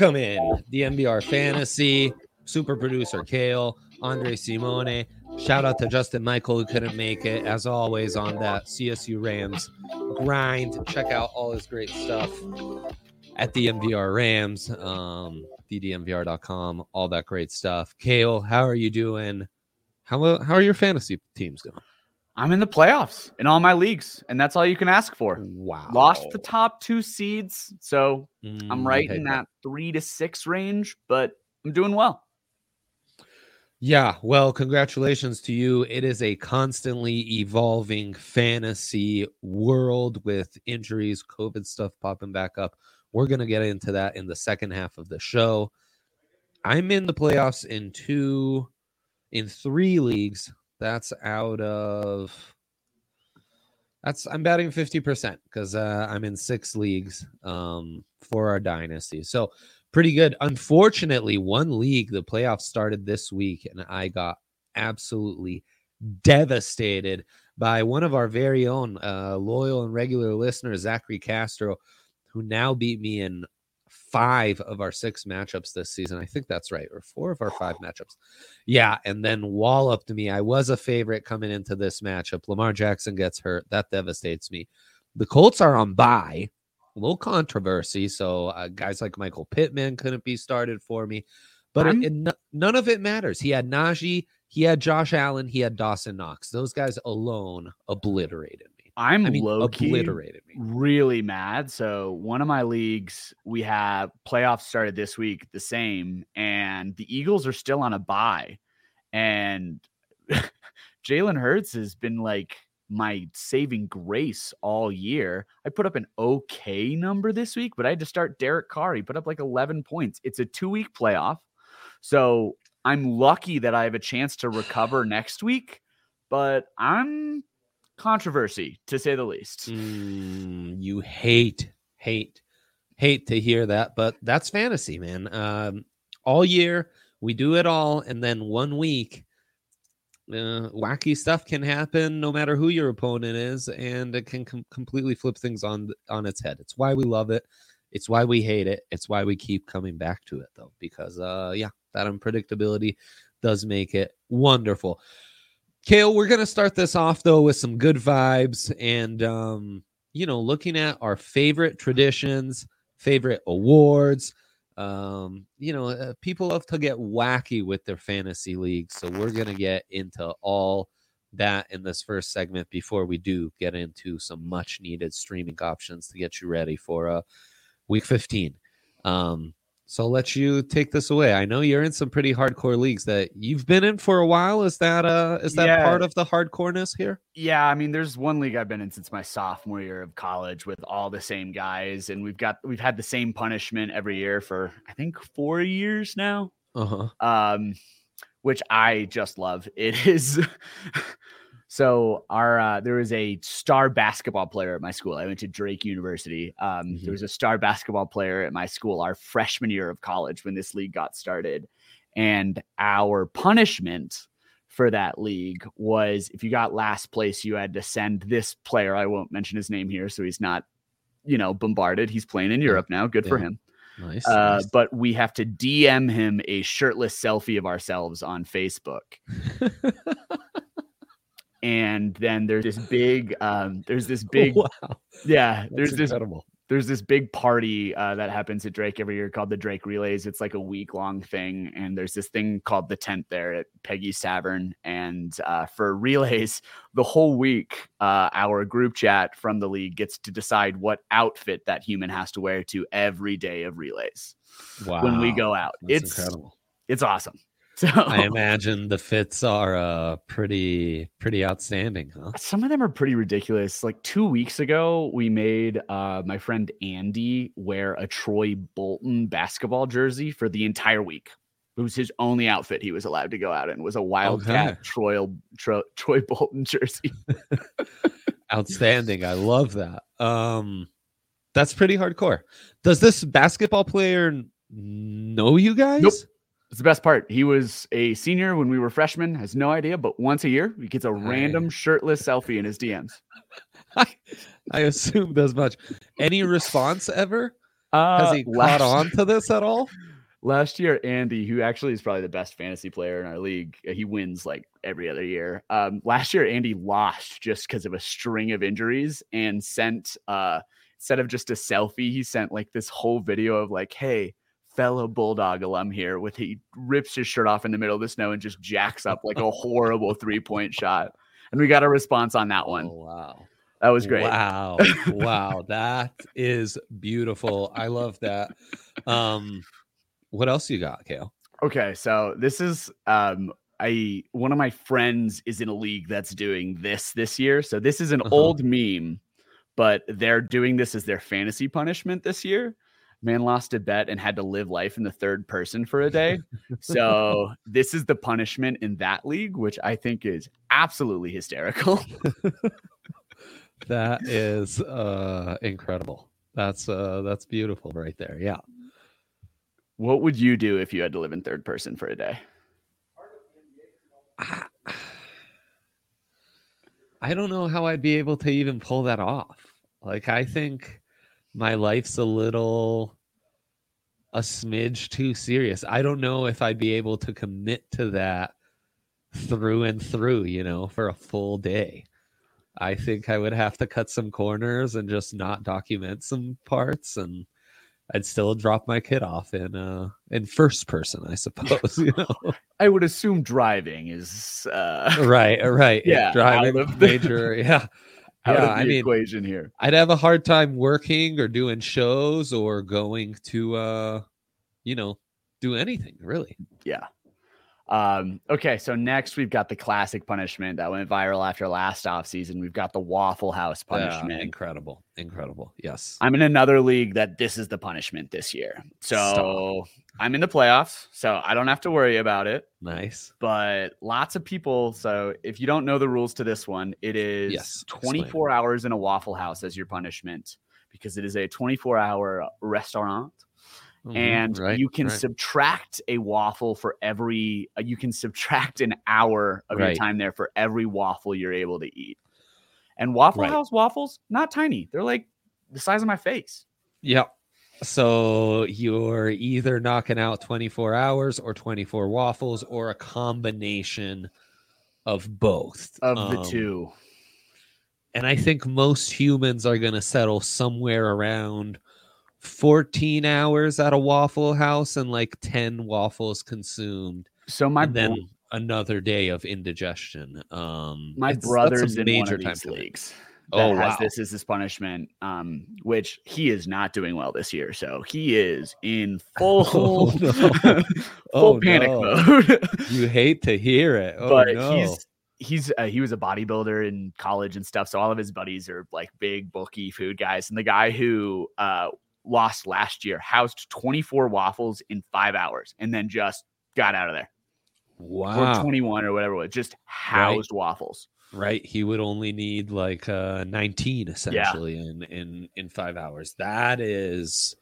Welcome in the MBR Fantasy super producer Kale, Andre Simone. Shout out to Justin Michael who couldn't make it as always on that CSU Rams grind. Check out all his great stuff at the MVR Rams, um, ddmvr.com, all that great stuff. Kale, how are you doing? How how are your fantasy teams going? I'm in the playoffs in all my leagues, and that's all you can ask for. Wow. Lost the top two seeds, so I'm Mm, right in that- that three to six range, but I'm doing well. Yeah, well, congratulations to you. It is a constantly evolving fantasy world with injuries, COVID stuff popping back up. We're going to get into that in the second half of the show. I'm in the playoffs in two, in three leagues. That's out of, that's, I'm batting 50% because uh, I'm in six leagues um, for our dynasty. So, pretty good. Unfortunately, one league, the playoffs started this week, and I got absolutely devastated by one of our very own uh, loyal and regular listeners, Zachary Castro, who now beat me in five of our six matchups this season. I think that's right, or four of our five matchups. Yeah, and then walloped me. I was a favorite coming into this matchup. Lamar Jackson gets hurt. That devastates me. The Colts are on bye a little controversy. So uh, guys like Michael Pittman couldn't be started for me, but it, it, no- none of it matters. He had Najee, he had Josh Allen, he had Dawson Knox. Those guys alone obliterated me. I'm I mean, low key obliterated me. really mad. So one of my leagues, we have playoffs started this week, the same, and the Eagles are still on a bye, and Jalen Hurts has been like my saving grace all year. I put up an okay number this week, but I had to start Derek Carr. He put up like 11 points. It's a two week playoff. So I'm lucky that I have a chance to recover next week, but I'm controversy to say the least. Mm, you hate, hate, hate to hear that, but that's fantasy, man. Um, all year we do it all, and then one week, uh, wacky stuff can happen no matter who your opponent is, and it can com- completely flip things on on its head. It's why we love it. It's why we hate it. It's why we keep coming back to it, though, because uh, yeah, that unpredictability does make it wonderful. Kale, we're gonna start this off though with some good vibes and um, you know, looking at our favorite traditions, favorite awards. Um, you know, uh, people love to get wacky with their fantasy leagues, so we're gonna get into all that in this first segment before we do get into some much needed streaming options to get you ready for uh, week 15. Um, so I'll let you take this away. I know you're in some pretty hardcore leagues that you've been in for a while. Is that uh is that Yeah. part of the hardcoreness here? Yeah, I mean, there's one league I've been in since my sophomore year of college with all the same guys, and we've got we've had the same punishment every year for I think four years now. Uh-huh. um, which I just love. It is so our uh, there was a star basketball player at my school. I went to Drake University. Um, Mhm. There was a star basketball player at my school our freshman year of college when this league got started, and our punishment for that league was if you got last place, you had to send this player. I won't mention his name here, so he's not, you know, bombarded. He's playing in Europe now. Good for him. Nice. Uh, nice. but we have to DM him a shirtless selfie of ourselves on Facebook. and then there's this big, um, there's this big, wow. yeah, That's there's this, incredible. there's this big party uh, that happens at Drake every year called the Drake Relays. It's like a week long thing, and there's this thing called the tent there at Peggy's Tavern. And uh, for relays, the whole week, uh, our group chat from the league gets to decide what outfit that human has to wear to every day of relays Wow. when we go out. That's it's incredible. it's awesome. So I imagine the fits are uh pretty pretty outstanding, huh? some of them are pretty ridiculous. Like two weeks ago, we made uh, my friend Andy wear a Troy Bolton basketball jersey for the entire week. It was his only outfit he was allowed to go out in was a Wildcat Okay. Troy, Tro, Troy Bolton jersey. Outstanding. I love that. Um that's pretty hardcore. Does this basketball player know you guys? Nope. It's the best part. He was a senior when we were freshmen, has no idea, but once a year he gets a random shirtless selfie in his DMs. I, I assumed as much. Any response ever? Uh, Has he caught on to this at all? Last year, Andy, who actually is probably the best fantasy player in our league, uh, he wins like every other year. Um, last year, Andy lost just because of a string of injuries and sent, uh, instead of just a selfie, he sent like this whole video of like, hey, fellow Bulldog alum here, with he rips his shirt off in the middle of the snow and just jacks up like a horrible three point shot. And we got a response on that one. Oh, wow. That was great. Wow. wow. That is beautiful. I love that. Um what else you got, Kale? Okay, so this is um I one of my friends is in a league that's doing this this year. So this is an Uh-huh. old meme, but they're doing this as their fantasy punishment this year. Man lost a bet and had to live life in the third person for a day. so this is the punishment in that league, which I think is absolutely hysterical. That is uh incredible. That's uh that's beautiful right there. Yeah. what would you do if you had to live in third person for a day? I don't know how I'd be able to even pull that off. Like I think my life's a little a smidge too serious. I don't know if I'd be able to commit to that through and through, you know, for a full day. I think I would have to cut some corners and just not document some parts and I'd still drop my kid off in uh in first person, I suppose, you know. I would assume driving is uh right, right. Yeah, driving the- major, yeah. Out Yeah, of the I mean, equation here. I'd have a hard time working or doing shows or going to uh you know, do anything really. Yeah. Um, okay, so next we've got the classic punishment that went viral after last offseason. We've got the Waffle House punishment. incredible. Incredible. Yes. I'm in another league that this is the punishment this year. So I'm in the playoffs, so I don't have to worry about it. Nice. But lots of people. So if you don't know the rules to this one, it is Yes, explain. 24 hours in a Waffle House as your punishment because it is a 24 hour restaurant Mhm, and right, you can right. subtract a waffle for every uh, you can subtract an hour of your time there for every waffle you're able to eat and waffle Right. house waffles not tiny they're like the size of my face Yep. So you're either knocking out 24 hours or 24 waffles or a combination of both. of the Um, two And I think most humans are going to settle somewhere around 14 hours at a Waffle House and like 10 waffles consumed. so my and then another day of indigestion. Um, My it's- that's a brother's in one major of these leagues. Oh, has wow. this is his punishment, um, which he is not doing well this year. So he is in full, Oh, no. full Oh, panic no. mode. You hate to hear it. Oh, but no. he's he's uh, he was a bodybuilder in college and stuff. So all of his buddies are like big, bulky food guys. And the guy who uh, lost last year housed 24 waffles in five hours and then just got out of there. wow. Or 21 or whatever it was, just housed waffles. right he would only need like uh 19 essentially in in in five hours that is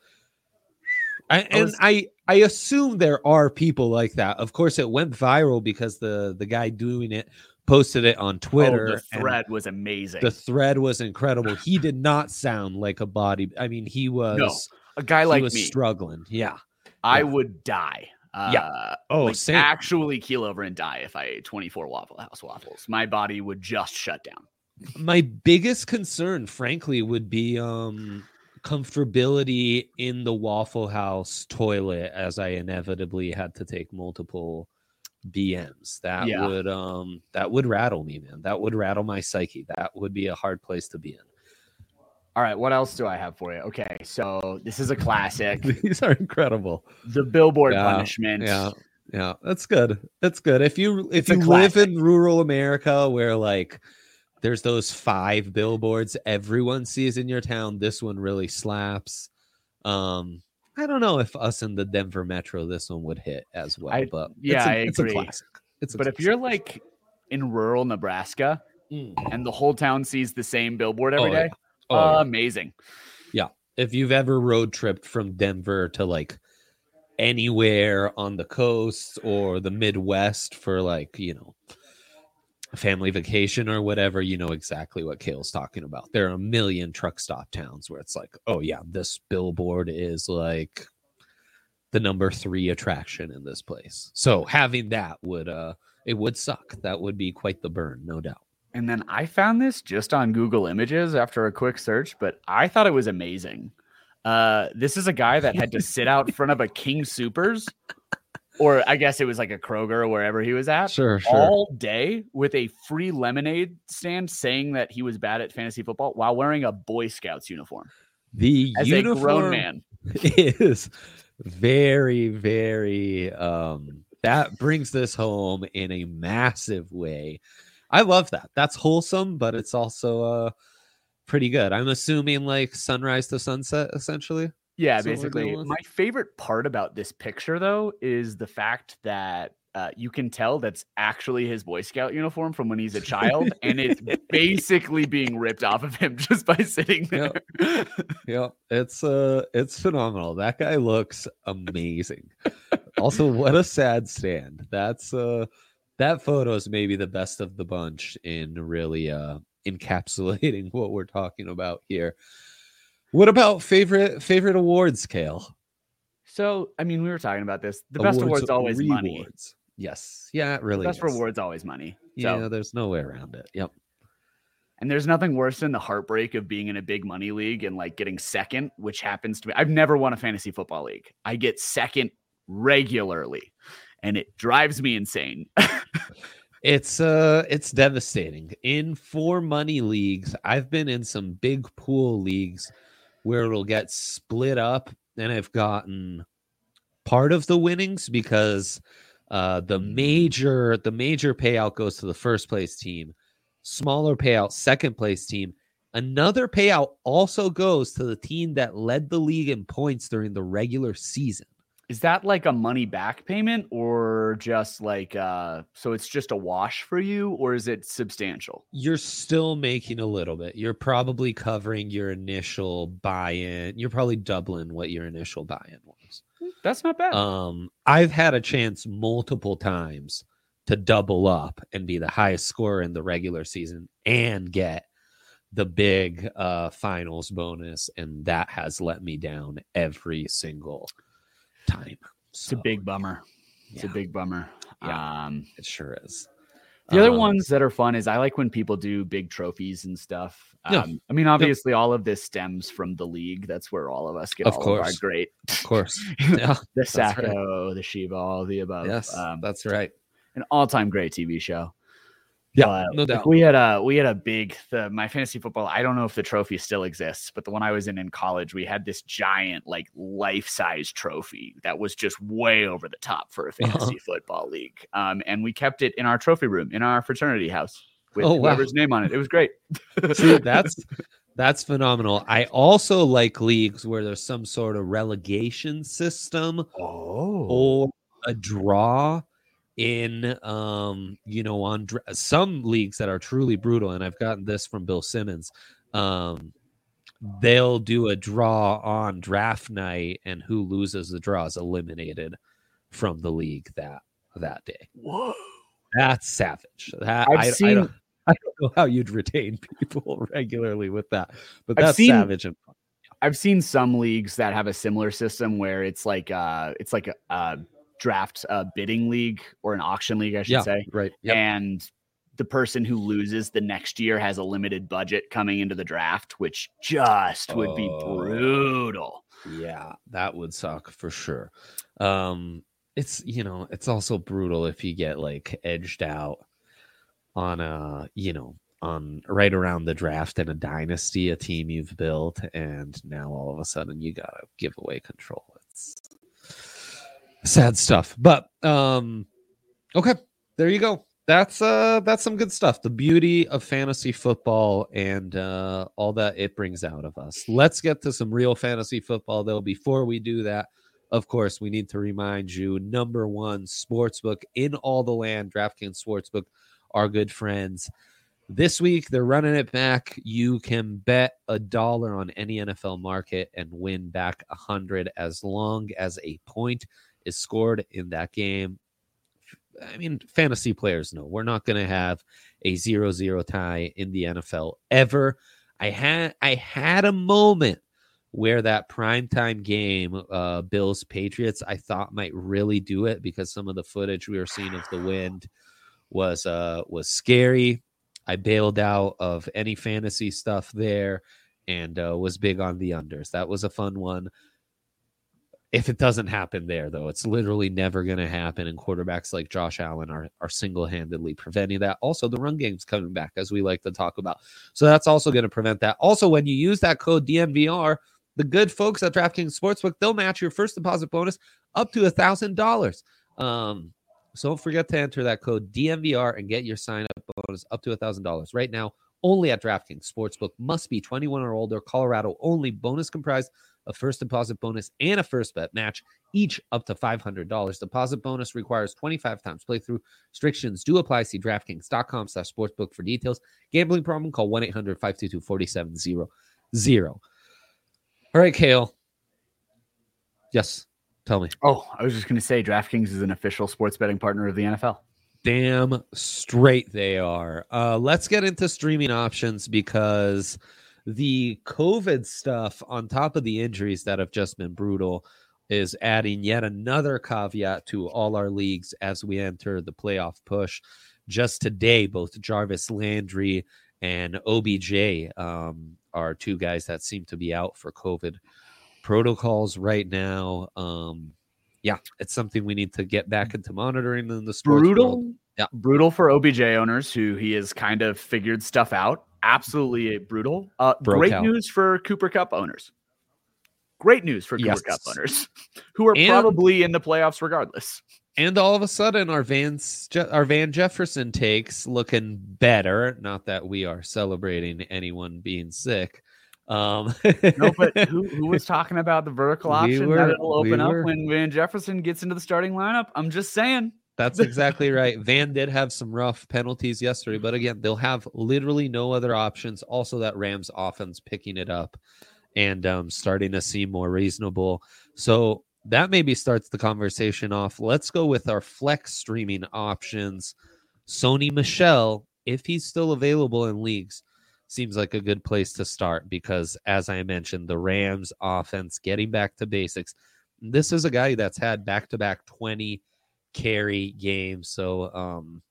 I, and was- i i assume there are people like that of course it went viral because the the guy doing it posted it on twitter oh, the thread was amazing. the thread was incredible he did not sound like a body i mean he was a guy he like was me, struggling yeah I yeah. would die. Uh, Yeah. oh like same. actually keel over and die if I ate 24 Waffle House waffles. My body would just shut down. my biggest concern frankly would be um comfortability in the waffle house toilet as i inevitably had to take multiple bms that Yeah. would um that would rattle me man. That would rattle my psyche. That would be a hard place to be in. All right, what else do I have for you? Okay, so this is a classic. these are incredible. The billboard Yeah, punishment. yeah yeah. That's good. That's good. If you if It's you live in rural america where like there's those five billboards everyone sees in your town this one really slaps. Um i don't know if us in the denver metro this one would hit as well I- but yeah, it's a, I it's a classic it's a But if you're like in rural Nebraska Mm. and the whole town sees the same billboard every Oh, day, yeah. Oh, yeah. amazing. if you've ever road tripped from Denver to like anywhere on the coast or the Midwest for like, you know, family vacation or whatever, you know exactly what Kale's talking about. There are a million truck stop towns where it's like, oh yeah, this billboard is like the number three attraction in this place. So having that would uh it would suck. That would be quite the burn, no doubt. And then I found this just on Google Images after a quick search, but I thought it was amazing. Uh, this is a guy that had to sit out front of a King Supers, or I guess it was like a Kroger or wherever he was at, Sure, sure, all day with a free lemonade stand saying that he was bad at fantasy football while wearing a Boy Scouts uniform. The as uniform a grown man. is very very um that brings this home in a massive way. I love that. That's wholesome but it's also uh pretty good. I'm assuming like sunrise to sunset essentially Yeah, So basically. My favorite part about this picture, though, is the fact that uh, you can tell that's actually his Boy Scout uniform from when he's a child, and it's basically being ripped off of him just by sitting there. Yep. it's uh it's phenomenal that guy looks amazing also what a sad stand that's uh that photo is maybe the best of the bunch in really uh encapsulating what we're talking about here what about favorite favorite awards kale So, I mean, we were talking about this. The best award's always money. yes yeah it really The best is. reward's always money. yeah there's no way around it yep and there's nothing worse than the heartbreak of being in a big money league and like getting second, which happens to me. I've never won a fantasy football league. I get second regularly, and it drives me insane. It's uh it's devastating. In four money leagues, I've been in some big pool leagues where it'll get split up and I've gotten part of the winnings because uh the major the major payout goes to the first place team, smaller payout second place team. Another payout also goes to the team that led the league in points during the regular season. Is that like a money back payment or just like uh so it's just a wash for you or is it substantial? you're still making a little bit. You're probably covering your initial buy-in. You're probably doubling what your initial buy-in was. That's not bad. Um, I've had a chance multiple times to double up and be the highest scorer in the regular season and get the big uh finals bonus, and that has let me down every single time. it's a big bummer. It's a big bummer. Yeah. Um, It sure is. the other Um, ones that are fun is I like when people do big trophies and stuff. Yeah. Um, I mean, obviously, all of this stems from the league. That's where all of us get Of all of our course. great, of course. Yeah, the That's right. The Shiva, all the above. yes, Um, that's right. an all-time great TV show. Yeah, But, no like, doubt. we had a we had a big the my fantasy football. I don't know if the trophy still exists, but the one I was in in college, we had this giant like life size trophy that was just way over the top for a Uh-huh. fantasy football league. Um, and we kept it in our trophy room in our fraternity house with Oh, wow. whoever's name on it. It was great. See, that's that's phenomenal. I also like leagues where there's some sort of relegation system oh or a draw in um you know on some leagues that are truly brutal and I've gotten this from Bill Simmons um they'll do a draw on draft night and who loses the draw is eliminated from the league that that day. Whoa. That's savage. That I've I, I seen- don't, I don't know how you'd retain people regularly with that, but that's seen- savage and fun. I've seen some leagues that have a similar system where it's like uh it's like a, a draft a bidding league or an auction league, I should Yeah, say. right. Yep. And the person who loses the next year has a limited budget coming into the draft, which just would be Oh. brutal. Yeah, that would suck for sure. Um, it's you know, it's also brutal if you get like edged out on a you know on right around the draft in a dynasty, a team you've built, and now all of a sudden you gotta give away control. It's sad stuff. But um okay, there you go. That's uh that's some good stuff. The beauty of fantasy football and uh all that it brings out of us. Let's get to some real fantasy football though. Before we do that, of course, we need to remind you number one sportsbook in all the land, DraftKings Sportsbook, our good friends. This week they're running it back. You can bet a dollar on any NFL market and win back a hundred as long as a point is scored in that game. I mean, fantasy players know we're not going to have a zero-zero tie in the NFL ever. I had I had a moment where that primetime game, uh, Bills Patriots, I thought might really do it because some of the footage we were seeing of the wind was uh was scary. I bailed out of any fantasy stuff there and uh, was big on the unders. That was a fun one. If it doesn't happen there, though, it's literally never going to happen. And quarterbacks like Josh Allen are, are single handedly preventing that. Also, the run game's coming back, as we like to talk about. So that's also going to prevent that. Also, when you use that code DMVR, the good folks at DraftKings Sportsbook, they'll match your first deposit bonus up to a $1,000. Um, so don't forget to enter that code DMVR and get your sign up bonus up to a $1,000 right now. Only at DraftKings Sportsbook. Must be 21 or older. Colorado only. Bonus comprised of first deposit bonus and a first bet match, each up to $500. Deposit bonus requires 25 times playthrough. Restrictions do apply. See DraftKings.com slash sportsbook for details. Gambling problem? Call 1-800-522-4700. All right, Kale. Yes, tell me. Oh, I was just going to say DraftKings is an official sports betting partner of the NFL. damn straight they are. Uh, let's get into streaming options because the COVID stuff, on top of the injuries that have just been brutal, is adding yet another caveat to all our leagues as we enter the playoff push. Just today, both Jarvis Landry and OBJ um, are two guys that seem to be out for COVID protocols right now. Um, yeah, it's something we need to get back into monitoring in the sports brutal world. Yeah. brutal for obj owners who he has kind of figured stuff out absolutely brutal uh Broke great out. news for cooper kupp owners great news for cooper Yes. kupp owners who are And- probably in the playoffs regardless And all of a sudden, our Van our Van Jefferson takes looking better. Not that we are celebrating anyone being sick. Um, no but who, who was talking about the vertical We option were- that it'll we open up when van jefferson gets into the starting lineup i'm just saying That's exactly right. Van did have some rough penalties yesterday, but again, they'll have literally no other options. Also, that Rams offense picking it up and um, starting to seem more reasonable. So that maybe starts the conversation off. Let's go with our flex streaming options. Sony Michel, if he's still available in leagues, seems like a good place to start because, as I mentioned, the Rams offense getting back to basics. This is a guy that's had back to back 20 carry game. So um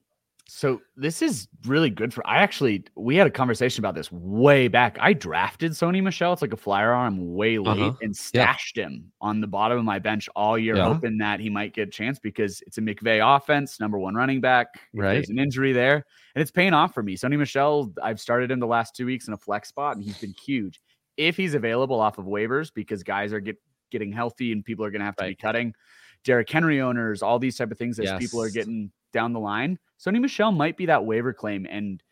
So this is really good for. I actually we had a conversation about this way back. I drafted Sony Michel. It's like a flyer arm way late Uh-huh. and Yeah. stashed him on the bottom of my bench all year, Yeah. hoping that he might get a chance because it's a McVay offense, number one running back. Right. There's an injury there, and it's paying off for me. Sony Michel, I've started him the last two weeks in a flex spot, and he's been huge. If he's available off of waivers because guys are get getting healthy and people are going to have to be cutting. Derrick Henry owners, all these type of things as people are getting down the line. Sony Michel might be that waiver claim, and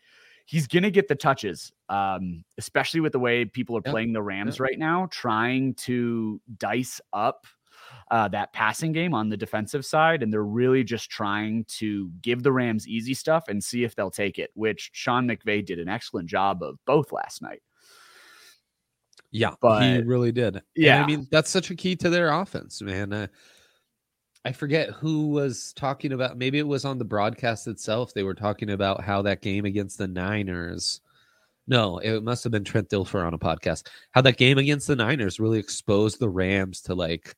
he's gonna get the touches, um, especially with the way people are Yeah. playing the Rams right now, trying to dice up uh, that passing game on the defensive side, and they're really just trying to give the Rams easy stuff and see if they'll take it. Which Sean McVay did an excellent job of both last night. Yeah, he really did. And Yeah. I mean that's such a key to their offense, man. Uh, I forget who was talking about. Maybe it was on the broadcast itself. They were talking about how that game against the Niners. No, it must have been Trent Dilfer on a podcast. How that game against the Niners really exposed the Rams to like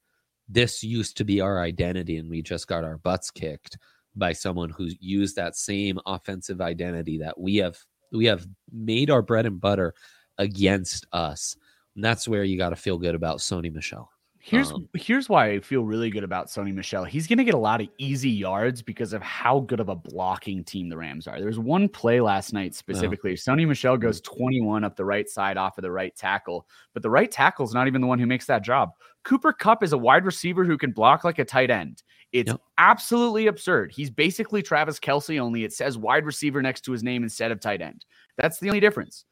this used to be our identity, and we just got our butts kicked by someone who used that same offensive identity that we have we have made our bread and butter against us. And that's where you got to feel good about Sony Michel. Here's Um, here's why I feel really good about Sony Michel. He's going to get a lot of easy yards because of how good of a blocking team the Rams are. There was one play last night specifically. Sony Michel goes 21 up the right side off of the right tackle, but the right tackle is not even the one who makes that job. Cooper Kupp is a wide receiver who can block like a tight end. It's Yep. absolutely absurd. He's basically Travis Kelce, only it says wide receiver next to his name instead of tight end. That's the only difference.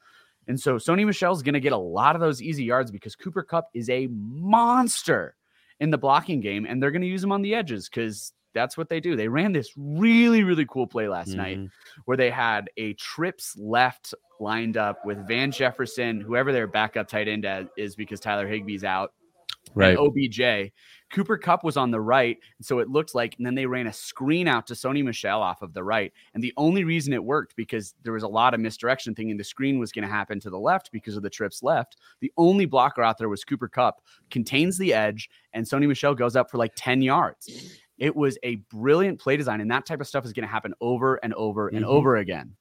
And so Sony Michel's going to get a lot of those easy yards because Cooper Kupp is a monster in the blocking game, and they're going to use him on the edges because that's what they do. They ran this really, really cool play last night Mhm. where they had a trips left lined up with Van Jefferson, whoever their backup tight end is because Tyler Higbee's out, Right. and OBJ. Cooper Kupp was on the right, and so it looked like, and then they ran a screen out to Sony Michel off of the right. And the only reason it worked because there was a lot of misdirection thinking the screen was going to happen to the left because of the trips left. The only blocker out there was Cooper Kupp, contains the edge, and Sony Michel goes up for like 10 yards. It was a brilliant play design, and that type of stuff is going to happen over and over and Mhm. over again.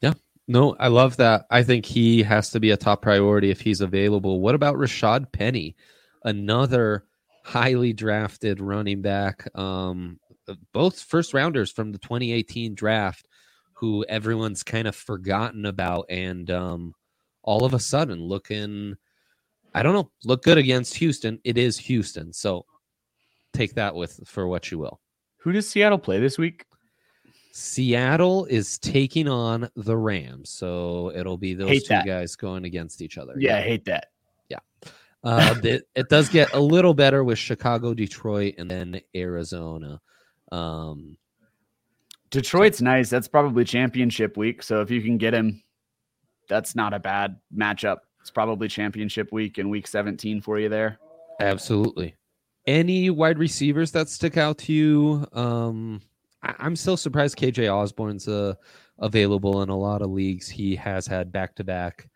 Yeah. No, I love that. I think he has to be a top priority if he's available. What about Rashad Penny, another highly drafted running back? Um, both first rounders from the 2018 draft, who everyone's kind of forgotten about, and um, all of a sudden looking, I don't know, look good against Houston. It is Houston, so take that with for what you will. Who does Seattle play this week? Seattle is taking on the Rams, so it'll be those Hate two that. guys going against each other. Yeah, I hate that. Uh, it, it does get a little better with Chicago, Detroit, and then Arizona. Um, Detroit's nice. That's probably championship week. So if you can get him, that's not a bad matchup. It's probably championship week and week 17 for you there. absolutely. Any wide receivers that stick out to you? Um, I, I'm still surprised KJ Osborn's uh, available in a lot of leagues. He has had back to back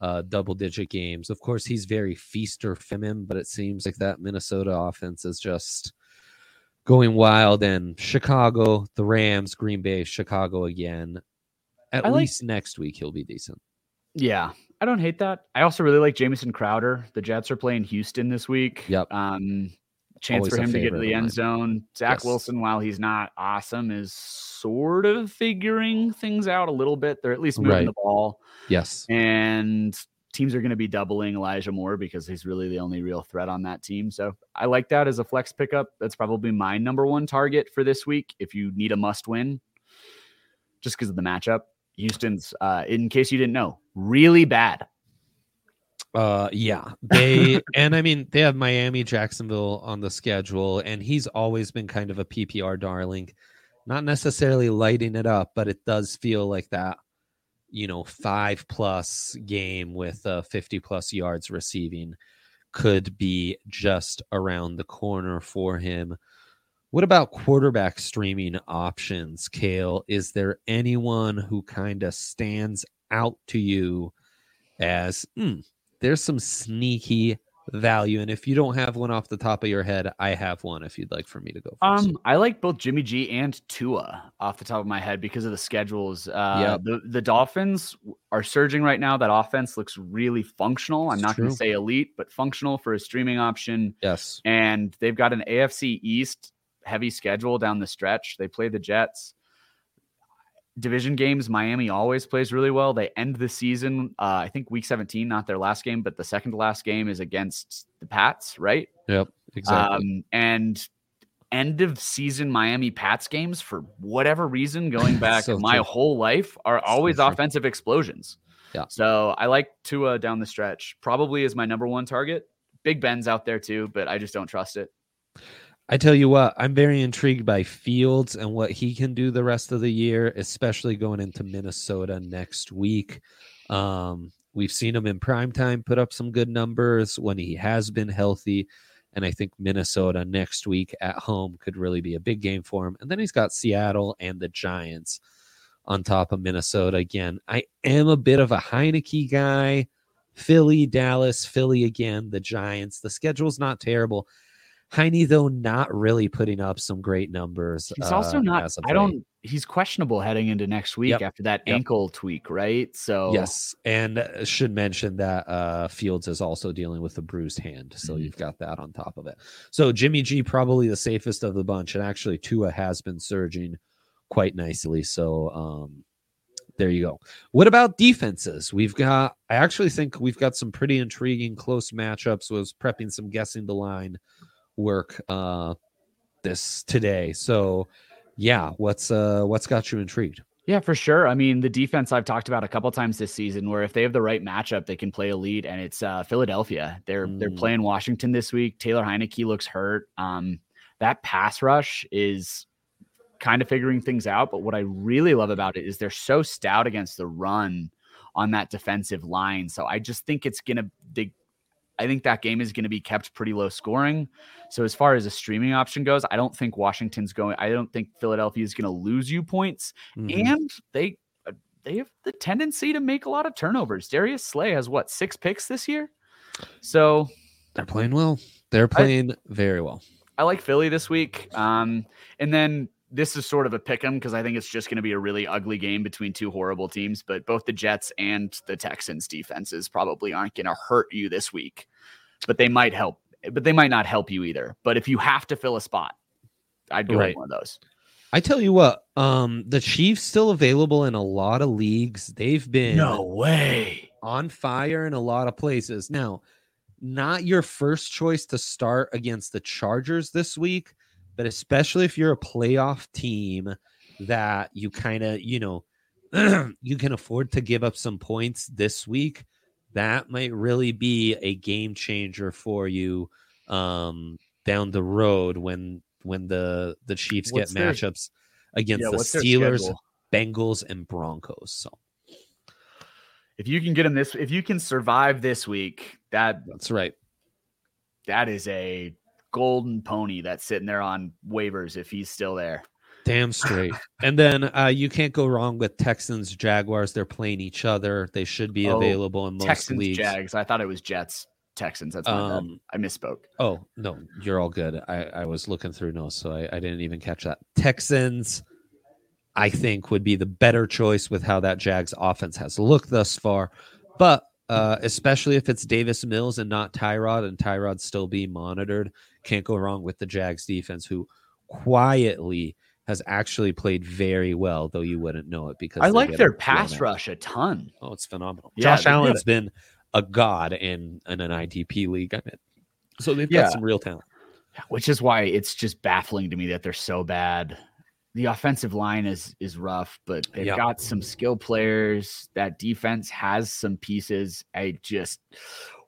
double digit games. Of course, he's very feast or famine, but it seems like that Minnesota offense is just going wild. And Chicago, the Rams, Green Bay, Chicago again. At I like- least next week, he'll be decent. Yeah, I don't hate that. I also really like Jamison Crowder. The Jets are playing Houston this week. Yep. Um, chance Always for him to get to the end zone. Zach Yes. Wilson, while he's not awesome, is sort of figuring things out a little bit. They're at least moving Right. the ball. Yes. and teams are going to be doubling Elijah Moore because he's really the only real threat on that team. So I like that as a flex pickup. That's probably my number one target for this week. If you need a must win, just because of the matchup, Houston's, uh, in case you didn't know, really bad. Uh, yeah, they and I mean they have Miami, Jacksonville on the schedule, and he's always been kind of a PPR darling. Not necessarily lighting it up, but it does feel like that, you know, five plus game with uh, 50 plus yards receiving could be just around the corner for him. What about quarterback streaming options, Kale? Is there anyone who kind of stands out to you as hmm, there's some sneaky value. And if you don't have one off the top of your head, I have one if you'd like for me to go first. Um, I like both Jimmy G and Tua off the top of my head because of the schedules. Uh, Yep. the the Dolphins are surging right now. That offense looks really functional. I'm It's not going to say elite, but functional for a streaming option. yes. And they've got an AFC East heavy schedule down the stretch. They play the Jets. Division games, Miami always plays really well. They end the season, uh, I think week 17, not their last game, but the second to last game is against the Pats, right? Yep. Exactly. Um, and end of season Miami Pats games, for whatever reason, going back So my true. whole life, are always true. offensive explosions. Yeah. So I like Tua down the stretch. Probably is my number one target. Big Ben's out there too, but I just don't trust it. I tell you what, I'm very intrigued by Fields and what he can do the rest of the year, especially going into Minnesota next week. Um, we've seen him in prime time put up some good numbers when he has been healthy. And I think Minnesota next week at home could really be a big game for him. And then he's got Seattle and the Giants on top of Minnesota again. I am a bit of a Heinicke guy. Philly, Dallas, Philly again, the Giants. The schedule's not terrible. Heine, though, not really putting up some great numbers. He's also uh, not. I don't. He's questionable heading into next week Yep. after that Yep. ankle tweak, right? So Yes, and uh, should mention that uh, Fields is also dealing with a bruised hand, so Mhm. you've got that on top of it. So Jimmy G probably the safest of the bunch, and actually Tua has been surging quite nicely. So um, there you go. What about defenses? We've got. I actually think we've got some pretty intriguing close matchups. Was prepping some guessing the line work uh, this today. So yeah, what's uh what's got you intrigued? Yeah, for sure. I mean, the defense I've talked about a couple times this season, where if they have the right matchup, they can play elite, and it's uh, Philadelphia. They're they're Mm. playing Washington this week. Taylor Heinicke looks hurt. Um, that pass rush is kind of figuring things out. But what I really love about it is they're so stout against the run on that defensive line. So I just think it's gonna. They, I think that game is going to be kept pretty low scoring. So as far as a streaming option goes, I don't think Washington's going. I don't think Philadelphia is going to lose you points Mhm. and they uh, they have the tendency to make a lot of turnovers. Darius Slay has what six picks this year, so They're playing well. They're playing very well. I like Philly this week. Um, and then this is sort of a pick 'em because I think it's just going to be a really ugly game between two horrible teams. But both the Jets and the Texans defenses probably aren't going to hurt you this week, but they might help. But they might not help you either. But if you have to fill a spot, I'd go Right. with one of those. I tell you what, um, the Chiefs still available in a lot of leagues. They've been no way. on fire in a lot of places. Now, not your first choice to start against the Chargers this week, but especially if you're a playoff team that you kind of, you know, you can afford to give up some points this week, that might really be a game changer for you um down the road when when the the Chiefs What's get their- matchups against Yeah, the Steelers. Bengals, and Broncos. So If you can get him this, if you can survive this week, that that's right. that is a golden pony that's sitting there on waivers if he's still there. Damn straight. and then uh, you can't go wrong with Texans, Jaguars. They're playing each other. They should be Oh, available in most Texans, leagues. Jags. I thought it was Jets, Texans. That's my bad. Um, I misspoke. Oh no, you're all good. I, I was looking through notes, so I, I didn't even catch that. Texans, I think, would be the better choice with how that Jags offense has looked thus far. But uh, especially if it's Davis Mills and not Tyrod, and Tyrod's still being monitored, can't go wrong with the Jags defense, who quietly has actually played very well, though you wouldn't know it because I like their pass rush a ton. Oh, it's phenomenal. Yeah, Josh. Allen's been a god in, in an IDP league. I'm in. So they've Yeah. got some real talent. which is why it's just baffling to me that they're so bad. The offensive line is is rough, but they've Yeah. got some skill players. That defense has some pieces. I just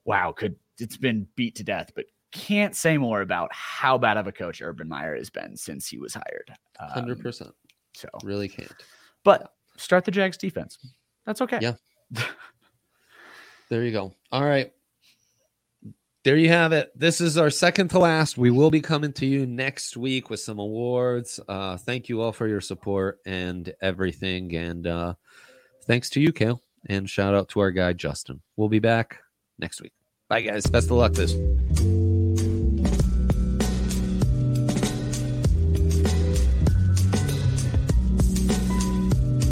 wow, could it's been beat to death, but can't say more about how bad of a coach Urban Meyer has been since he was hired. Um, Hundred percent. So, Really can't. but start the Jags defense. That's okay. Yeah. There you go. All right. There you have it. This is our second to last. We will be coming to you next week with some awards. Uh, thank you all for your support and everything. And uh, thanks to you, Kale. And shout out to our guy, Justin. We'll be back next week. Bye, guys. Best of luck this.